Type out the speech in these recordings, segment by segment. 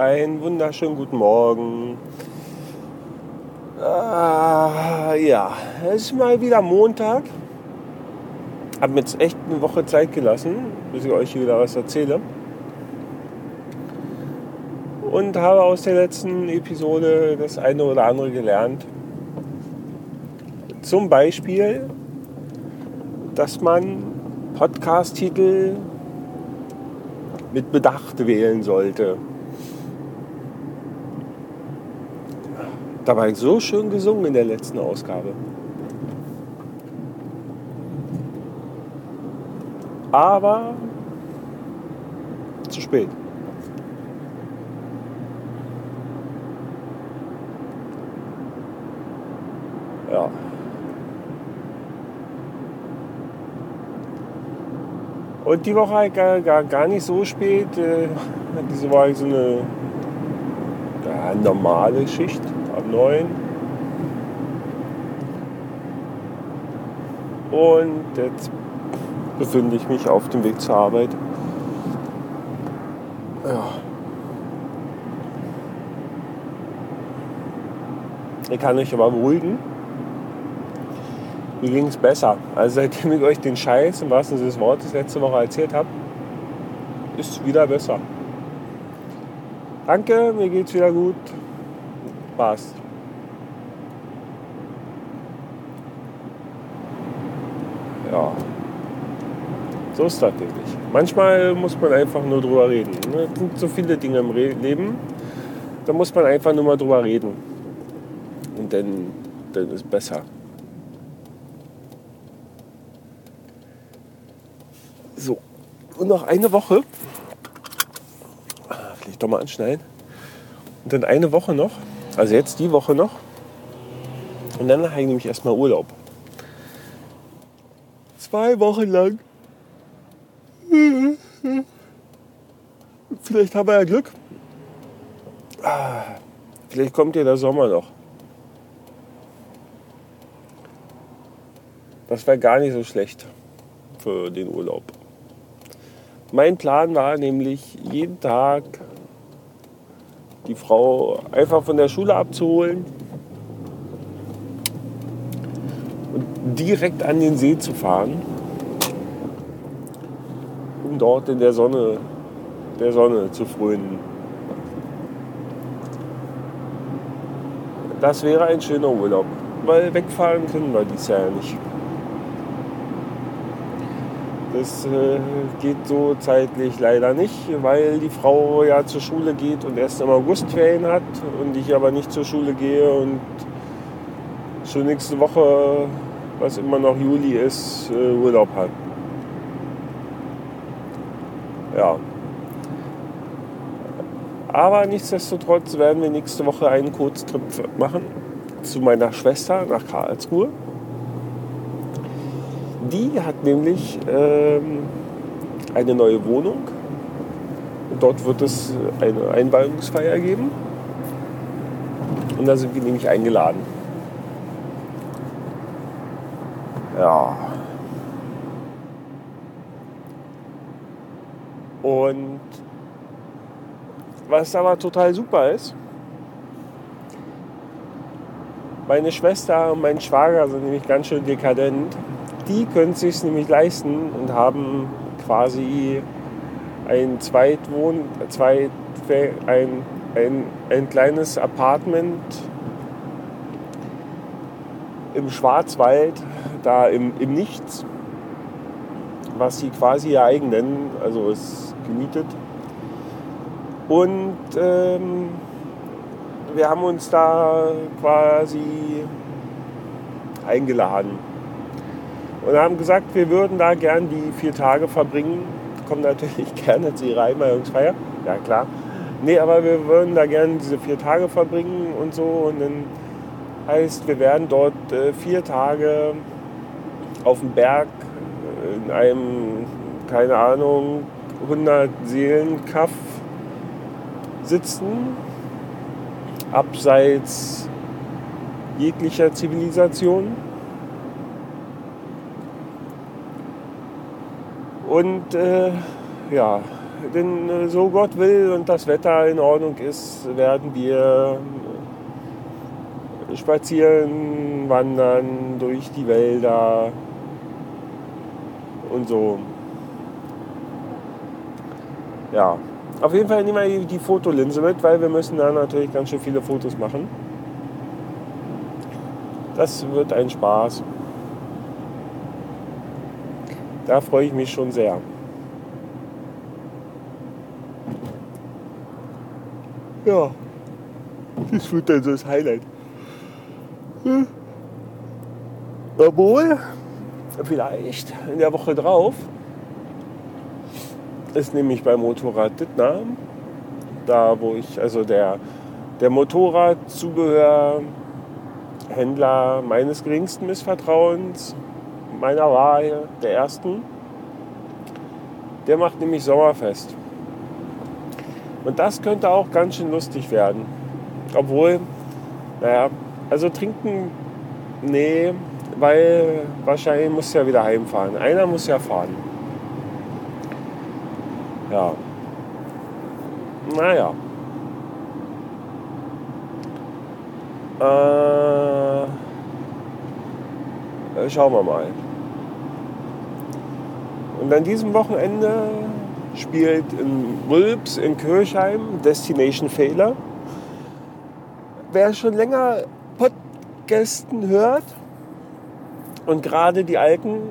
Einen wunderschönen guten Morgen. Ah, ja, es ist mal wieder Montag. Hab mir jetzt echt eine Woche Zeit gelassen, bis ich euch wieder was erzähle. Und habe aus der letzten Episode das eine oder andere gelernt. Zum Beispiel, dass man Podcast-Titel mit Bedacht wählen sollte. Da war ich so schön gesungen in der letzten Ausgabe. Aber zu spät. Ja. Und die Woche gar, gar, gar nicht so spät. Äh, diese war so eine ja, normale Schicht 9. Und jetzt befinde ich mich auf dem Weg zur Arbeit. Ja. Ich kann euch aber beruhigen. Mir ging es besser. Also seitdem ich euch den Scheiß im wahrsten Sinne des Wortes letzte Woche erzählt habe, ist es wieder besser. Danke, mir geht's wieder gut. Passt. Ja. So ist das nämlich. Manchmal muss man einfach nur drüber reden. Ne? Es sind so viele Dinge im Leben, da muss man einfach nur mal drüber reden. Und dann, dann ist es besser. So, und noch eine Woche. Vielleicht doch mal anschneiden. Und dann eine Woche noch. Also jetzt die Woche noch. Und dann habe ich nämlich erstmal Urlaub. Zwei Wochen lang. Vielleicht haben wir ja Glück. Vielleicht kommt ja der Sommer noch. Das wäre gar nicht so schlecht für den Urlaub. Mein Plan war nämlich, jeden Tag die Frau einfach von der Schule abzuholen und direkt an den See zu fahren, um dort in der Sonne, der Sonne zu frönen. Das wäre ein schöner Urlaub, weil wegfahren können wir dies Jahr nicht. Das äh, geht so zeitlich leider nicht, weil die Frau ja zur Schule geht und erst im August Ferien hat und ich aber nicht zur Schule gehe und schon nächste Woche, was immer noch Juli ist, äh, Urlaub hat. Ja. Aber nichtsdestotrotz werden wir nächste Woche einen Kurztrip machen zu meiner Schwester nach Karlsruhe. Die hat nämlich ähm, eine neue Wohnung. Dort wird es eine Einweihungsfeier geben. Und da sind wir nämlich eingeladen. Ja. Und was aber total super ist, meine Schwester und mein Schwager sind nämlich ganz schön dekadent die können es sich nämlich leisten und haben quasi ein Zweitwohn, Zweit, ein, ein, ein kleines Apartment im Schwarzwald, da im, im Nichts, was sie quasi ihr eigen nennen, also ist gemietet. Und ähm, wir haben uns da quasi eingeladen und haben gesagt, wir würden da gern die vier Tage verbringen. Kommen natürlich gerne zu ihrer Einweihungsfeier. Ja, klar. Nee, aber wir würden da gerne diese vier Tage verbringen und so. Und dann heißt, wir werden dort äh, vier Tage auf dem Berg in einem, keine Ahnung, 100 Seelen Kaff sitzen, abseits jeglicher Zivilisation. Und äh, ja, denn äh, so Gott will und das Wetter in Ordnung ist, werden wir spazieren, wandern durch die Wälder und so. Ja, auf jeden Fall nehmen wir die Fotolinse mit, weil wir müssen da natürlich ganz schön viele Fotos machen. Das wird ein Spaß. Da freue ich mich schon sehr. Ja, das wird dann so das Highlight. Hm. Obwohl, vielleicht in der Woche drauf ist nämlich beim Motorrad Dittnam, da wo ich, also der, der Motorradzubehörhändler meines geringsten Missvertrauens, meiner Wahl, der ersten, der macht nämlich Sommerfest. Und das könnte auch ganz schön lustig werden. Obwohl, naja, also trinken, nee, weil wahrscheinlich muss ja wieder heimfahren. Einer muss ja fahren. Ja. Naja. Äh, schauen wir mal. Und an diesem Wochenende spielt in Wulps in Kirchheim Destination Fehler. Wer schon länger Podcasten hört und gerade die alten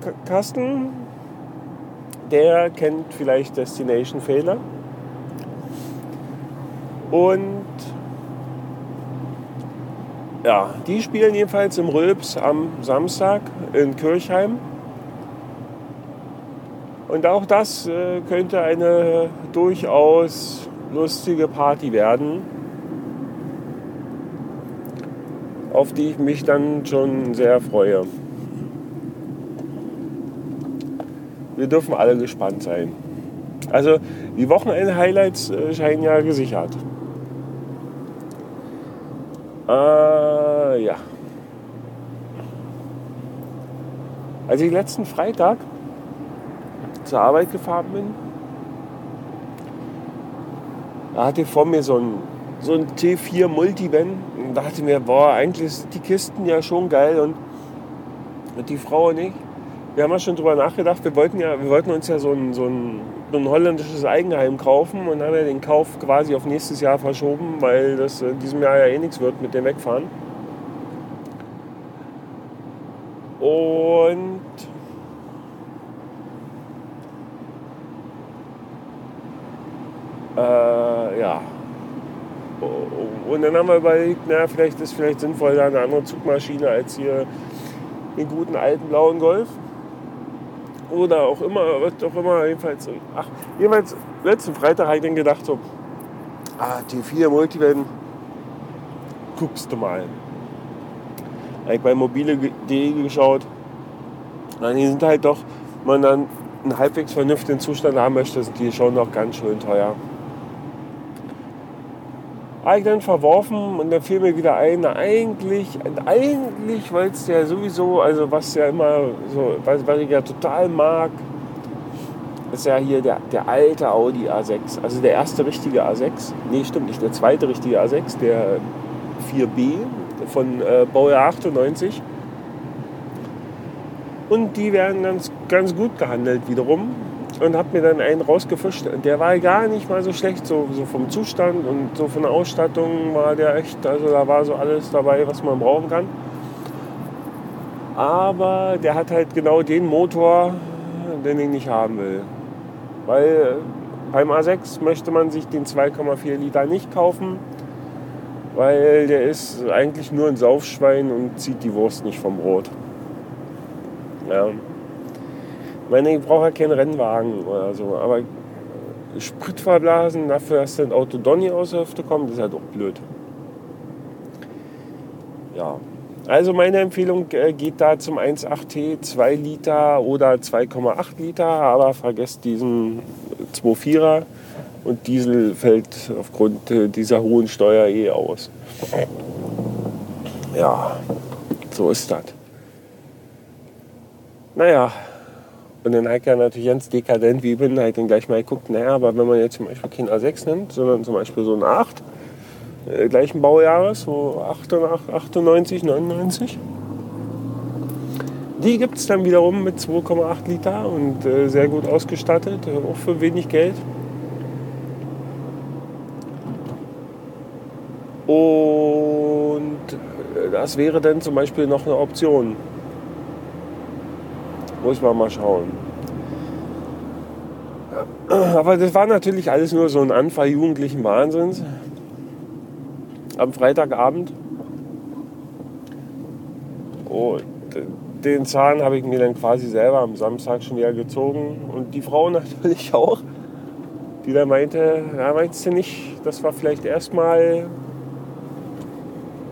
Podcasten, der kennt vielleicht Destination Fehler. Und ja, die spielen jedenfalls im Rülps am Samstag in Kirchheim. Und auch das äh, könnte eine durchaus lustige Party werden, auf die ich mich dann schon sehr freue. Wir dürfen alle gespannt sein. Also die Wochenende-Highlights äh, scheinen ja gesichert. Äh, ja. Als ich letzten Freitag zur Arbeit gefahren bin, da hatte vor mir so ein, so ein T4 Multivan und dachte mir, boah, eigentlich sind die Kisten ja schon geil und, die Frau und ich, wir haben ja schon drüber nachgedacht, wir wollten, ja, wir wollten uns ja so ein, so, ein, so ein holländisches Eigenheim kaufen und haben ja den Kauf quasi auf nächstes Jahr verschoben, weil das in diesem Jahr ja eh nichts wird mit dem Wegfahren. Und Äh, ja. Und dann haben wir überlegt, na, vielleicht ist vielleicht sinnvoll, da eine andere Zugmaschine als hier den guten alten blauen Golf. Oder auch immer, was auch immer, jedenfalls. Ach, jedenfalls, letzten Freitag habe ich dann gedacht, so, ah, T4 Multivan, guckst du mal. Habe ich bei mobile.de geschaut. Die sind halt doch, wenn man dann einen halbwegs vernünftigen Zustand haben möchte, sind die schon noch ganz schön teuer dann verworfen und dann fiel mir wieder ein, eigentlich, eigentlich wollte ja sowieso, also was ja immer so, was, was ich ja total mag, ist ja hier der, der alte Audi A6. Also der erste richtige A6. Nee, stimmt nicht, der zweite richtige A6, der 4B von äh, Baujahr 98. Und die werden ganz, ganz gut gehandelt wiederum und habe mir dann einen rausgefischt. Der war gar nicht mal so schlecht, so, so vom Zustand und so von der Ausstattung war der echt, also da war so alles dabei, was man brauchen kann. Aber der hat halt genau den Motor, den ich nicht haben will. Weil beim A6 möchte man sich den 2,4 Liter nicht kaufen, weil der ist eigentlich nur ein Saufschwein und zieht die Wurst nicht vom Brot. Ja. Ich meine, ich brauche ja keinen Rennwagen oder so, aber Sprit verblasen, dafür, dass ein Auto Donny aus der Hüfte kommt, ist ja doch blöd. Ja, also meine Empfehlung äh, geht da zum 1.8T 2 Liter oder 2,8 Liter, aber vergesst diesen 2,4er und Diesel fällt aufgrund äh, dieser hohen Steuer eh aus. Ja, so ist das. Naja, Und dann halt ja natürlich ganz dekadent, wie ich bin, halt dann gleich mal geguckt, naja, aber wenn man jetzt zum Beispiel kein A6 nimmt, sondern zum Beispiel so ein 8, äh, gleichen Baujahres, so 98, 99, die gibt es dann wiederum mit 2,8 Liter und äh, sehr gut ausgestattet, äh, auch für wenig Geld. Und äh, das wäre dann zum Beispiel noch eine Option. Muss man mal schauen. Aber das war natürlich alles nur so ein Anfall jugendlichen Wahnsinns. Am Freitagabend. Und den Zahn habe ich mir dann quasi selber am Samstag schon wieder gezogen. Und die Frau natürlich auch, die da meinte, ja, meinst du nicht, das war vielleicht erstmal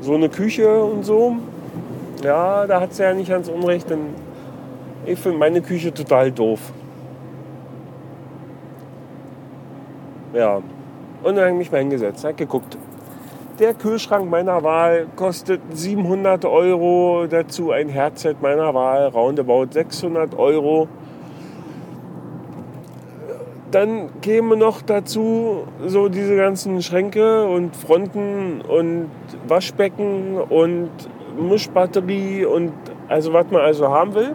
so eine Küche und so. Ja, da hat sie ja nicht ganz unrecht, denn ich finde meine Küche total doof. Ja, und dann habe ich mich mal hingesetzt, habe geguckt. Der Kühlschrank meiner Wahl kostet 700 Euro, dazu ein Herzset meiner Wahl, roundabout 600 Euro. Dann käme noch dazu so diese ganzen Schränke und Fronten und Waschbecken und Mischbatterie und also was man also haben will.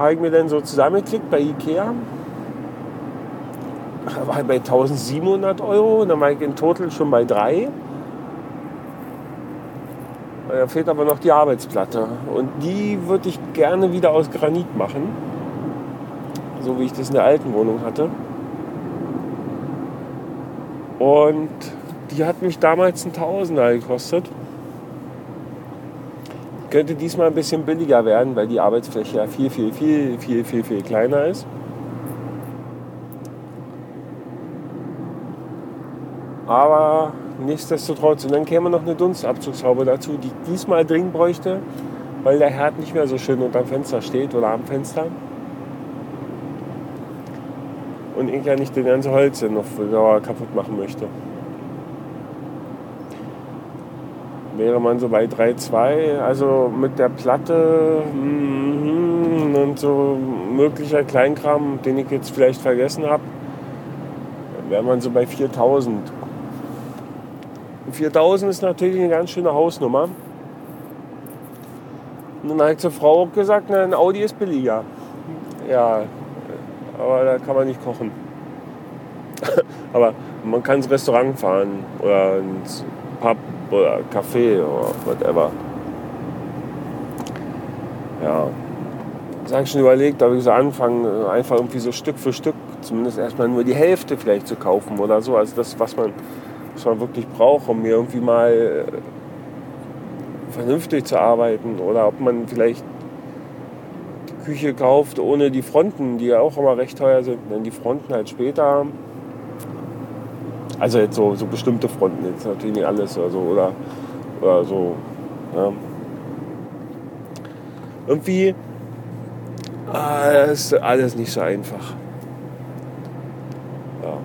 Habe ich mir dann so zusammengeklickt bei Ikea. War bei 1700 Euro, dann war ich in Total schon bei 3. Da fehlt aber noch die Arbeitsplatte. Und die würde ich gerne wieder aus Granit machen so wie ich das in der alten Wohnung hatte. Und die hat mich damals ein Tausender gekostet. Könnte diesmal ein bisschen billiger werden, weil die Arbeitsfläche ja viel, viel, viel, viel, viel, viel kleiner ist. Aber nichtsdestotrotz, und dann käme noch eine Dunstabzugshaube dazu, die ich diesmal dringend bräuchte, weil der Herd nicht mehr so schön unterm Fenster steht oder am Fenster und ich ja nicht den ganzen Holz noch kaputt machen möchte. Wäre man so bei 3,2, also mit der Platte mm, und so möglicher Kleinkram, den ich jetzt vielleicht vergessen habe, wäre man so bei 4000. 4000 ist natürlich eine ganz schöne Hausnummer. Und dann habe ich zur Frau auch gesagt, ein Audi ist billiger. Ja, aber da kann man nicht kochen. aber man kann ins Restaurant fahren oder ins Pub oder Café oder whatever. Ja, das habe ich schon überlegt, habe ich so anfangen, einfach irgendwie so Stück für Stück zumindest erstmal nur die Hälfte vielleicht zu kaufen oder so. Also das, was man, was man wirklich braucht, um mir irgendwie mal äh, vernünftig zu arbeiten. Oder ob man vielleicht Küche kauft ohne die Fronten, die ja auch immer recht teuer sind. Denn die Fronten halt später. Also jetzt so, so bestimmte Fronten, jetzt natürlich nicht alles oder so. Oder, oder so. Ja. Irgendwie ah, ist alles nicht so einfach. Ja.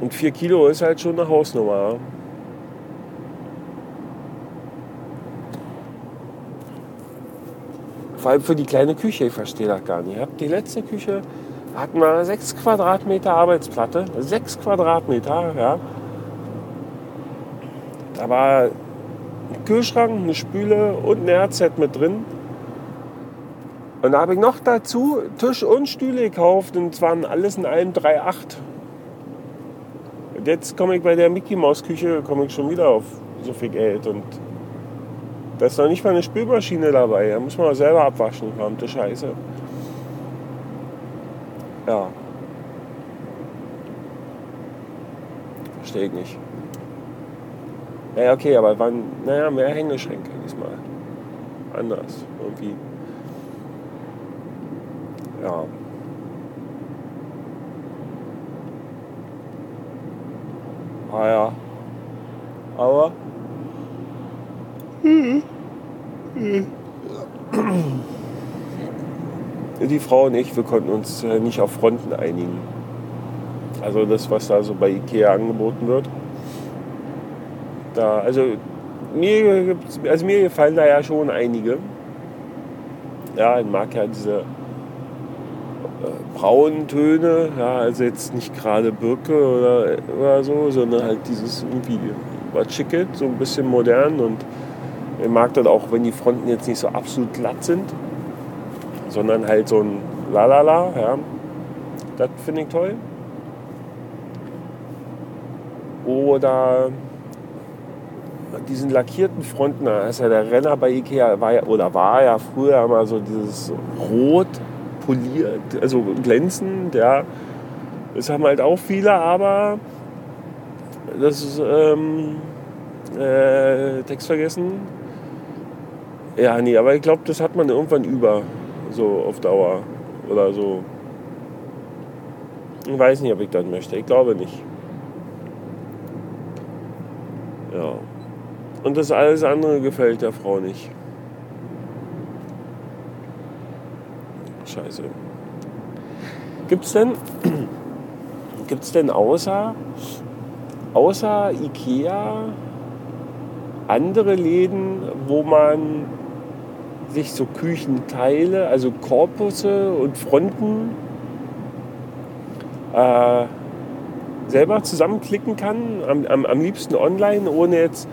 Und 4 Kilo ist halt schon eine Hausnummer. Vor allem für die kleine Küche, ich verstehe das gar nicht. Die letzte Küche hatten wir 6 Quadratmeter Arbeitsplatte. 6 Quadratmeter, ja. Da war ein Kühlschrank, eine Spüle und ein Herzset mit drin. Und da habe ich noch dazu Tisch und Stühle gekauft und zwar alles in allem 3,8. Jetzt komme ich bei der Mickey Maus Küche komme ich schon wieder auf so viel Geld und da ist noch nicht mal eine Spülmaschine dabei. Da muss man selber abwaschen, verdammte Scheiße. Ja. Verstehe ich nicht. Naja, okay, aber wann, naja, mehr Hängeschränke diesmal. Anders, irgendwie. Ja. Ah ja. Aber die Frau und ich, wir konnten uns äh, nicht auf Fronten einigen. Also das, was da so bei Ikea angeboten wird. Da, also, mir, also mir gefallen da ja schon einige. Ja, ich mag ja diese äh, braunen Töne, ja, also jetzt nicht gerade Birke oder, oder so, sondern halt dieses irgendwie was Schicket, so ein bisschen modern und ich mag das auch, wenn die Fronten jetzt nicht so absolut glatt sind, sondern halt so ein Lalala, ja, das finde ich toll. Oder diesen lackierten Fronten, da ist ja der Renner bei Ikea, war ja, oder war ja früher immer so dieses Rot poliert, also glänzend, ja. Das haben halt auch viele, aber das ist, ähm, äh, Text vergessen. Ja, nee, aber ich glaube, das hat man irgendwann über, so auf Dauer oder so. Ich weiß nicht, ob ich das möchte. Ich glaube nicht. Ja. Und das alles andere gefällt der Frau nicht. Scheiße. Gibt's denn, gibt's denn außer, außer Ikea andere Läden, wo man sich so Küchenteile, also Korpusse und Fronten äh, selber zusammenklicken kann, am, am, am liebsten online, ohne jetzt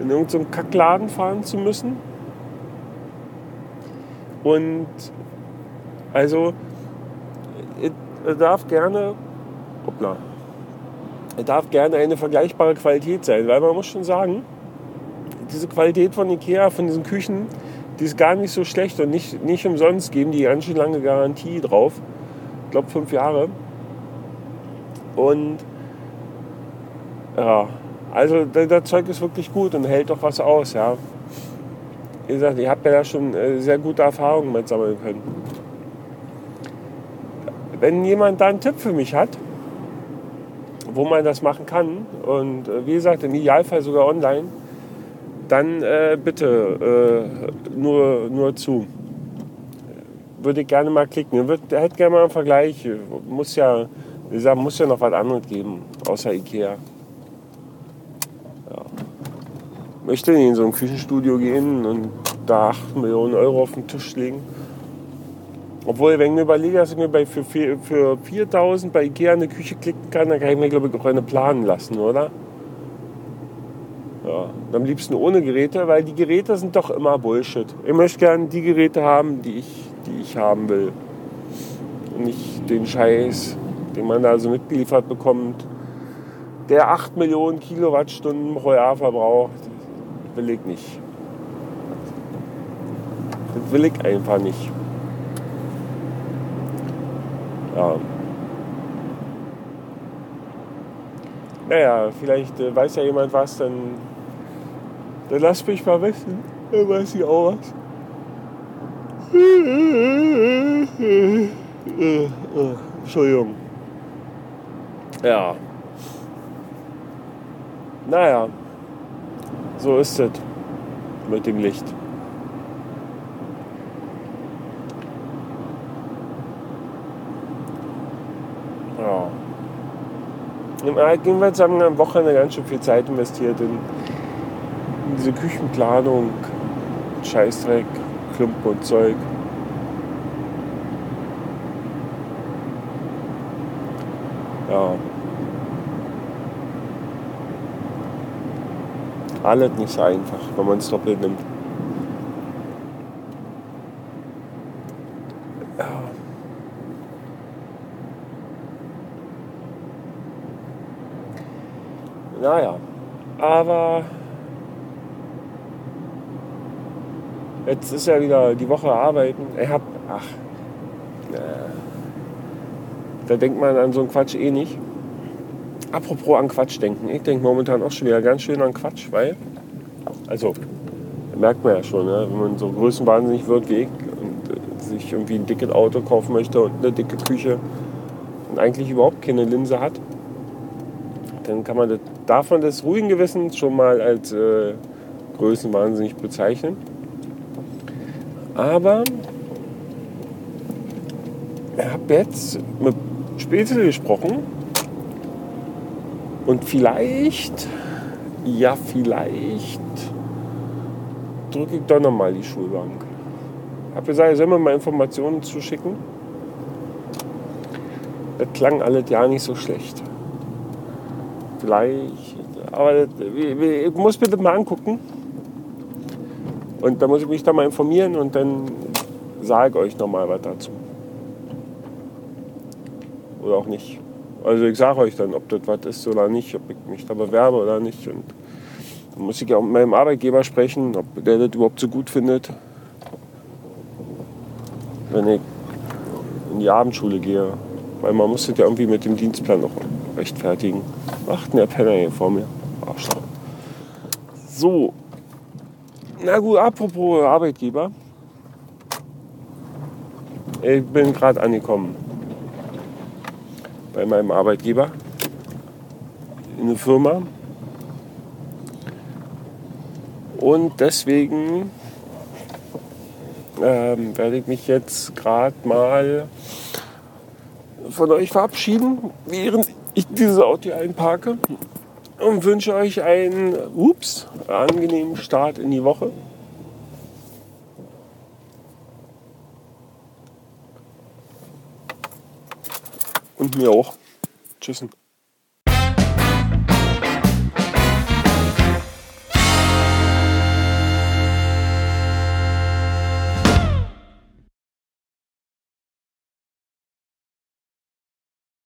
in irgendeinen Kackladen fahren zu müssen. Und also, er darf gerne, hoppla, er darf gerne eine vergleichbare Qualität sein, weil man muss schon sagen, diese Qualität von Ikea, von diesen Küchen, die ist gar nicht so schlecht und nicht, nicht umsonst geben die ganz schön lange Garantie drauf. Ich glaube fünf Jahre. Und ja, also das Zeug ist wirklich gut und hält doch was aus, ja. Wie gesagt, ich habe ja da schon äh, sehr gute Erfahrungen mit sammeln können. Wenn jemand da einen Tipp für mich hat, wo man das machen kann, und äh, wie gesagt, im Idealfall sogar online, dann äh, bitte äh, nur, nur zu. Würde ich gerne mal klicken. Ich hätte gerne mal einen Vergleich. Muss ja, wie gesagt, muss ja noch was anderes geben, außer Ikea möchte nicht in so ein Küchenstudio gehen und da 8 Millionen Euro auf den Tisch legen. Obwohl, wenn ich mir überlege, dass ich mir bei, für, für 4000 bei Ikea eine Küche klicken kann, dann kann ich mir, glaube ich, auch eine planen lassen, oder? Ja, am liebsten ohne Geräte, weil die Geräte sind doch immer Bullshit. Ich möchte gerne die Geräte haben, die ich, die ich haben will. Und nicht den Scheiß, den man da so mitgeliefert bekommt, der 8 Millionen Kilowattstunden pro Jahr verbraucht will ich nicht. Das will ich einfach nicht. Ja. Naja, vielleicht äh, weiß ja jemand was, dann, dann lass mich mal wissen. Dann weiß ich auch was. Entschuldigung. Ja. Naja. So ist es mit dem Licht. Ja. Jedenfalls haben wir am Wochenende ganz schön viel Zeit investiert in, in diese Küchenplanung, Scheißdreck, Klumpen und Zeug. Ja. alles nicht so einfach, wenn man es doppelt nimmt. Ja. Naja, aber jetzt ist ja wieder die Woche arbeiten. Ich hab, ach, äh, da denkt man an so einen Quatsch eh nicht. Apropos an Quatsch denken. Ich denke momentan auch schon wieder ganz schön an Quatsch, weil, also, merkt man ja schon, ne? wenn man so größenwahnsinnig wird wie ich und äh, sich irgendwie ein dickes Auto kaufen möchte und eine dicke Küche und eigentlich überhaupt keine Linse hat, dann kann man das, darf das ruhigen Gewissens schon mal als äh, größenwahnsinnig bezeichnen. Aber ich habe jetzt mit Spätzle gesprochen und vielleicht, ja vielleicht, drücke ich doch nochmal die Schulbank. habe gesagt, ich soll mir mal Informationen zuschicken. Das klang alles ja nicht so schlecht. Vielleicht, aber ich muss bitte mal angucken. Und da muss ich mich da mal informieren und dann sage ich euch nochmal was dazu. Oder auch nicht. Also ich sage euch dann, ob das was ist oder nicht, ob ich mich da bewerbe oder nicht. Und dann muss ich ja auch mit meinem Arbeitgeber sprechen, ob der das überhaupt so gut findet. Wenn ich in die Abendschule gehe. Weil man muss das ja irgendwie mit dem Dienstplan noch rechtfertigen. Ach, der Penner hier vor mir. Arschloch. So. Na gut, apropos Arbeitgeber. Ich bin gerade angekommen bei meinem Arbeitgeber in der Firma. Und deswegen ähm, werde ich mich jetzt gerade mal von euch verabschieden, während ich dieses Auto einparke und wünsche euch einen ups, angenehmen Start in die Woche. Und mir auch. Tschüss.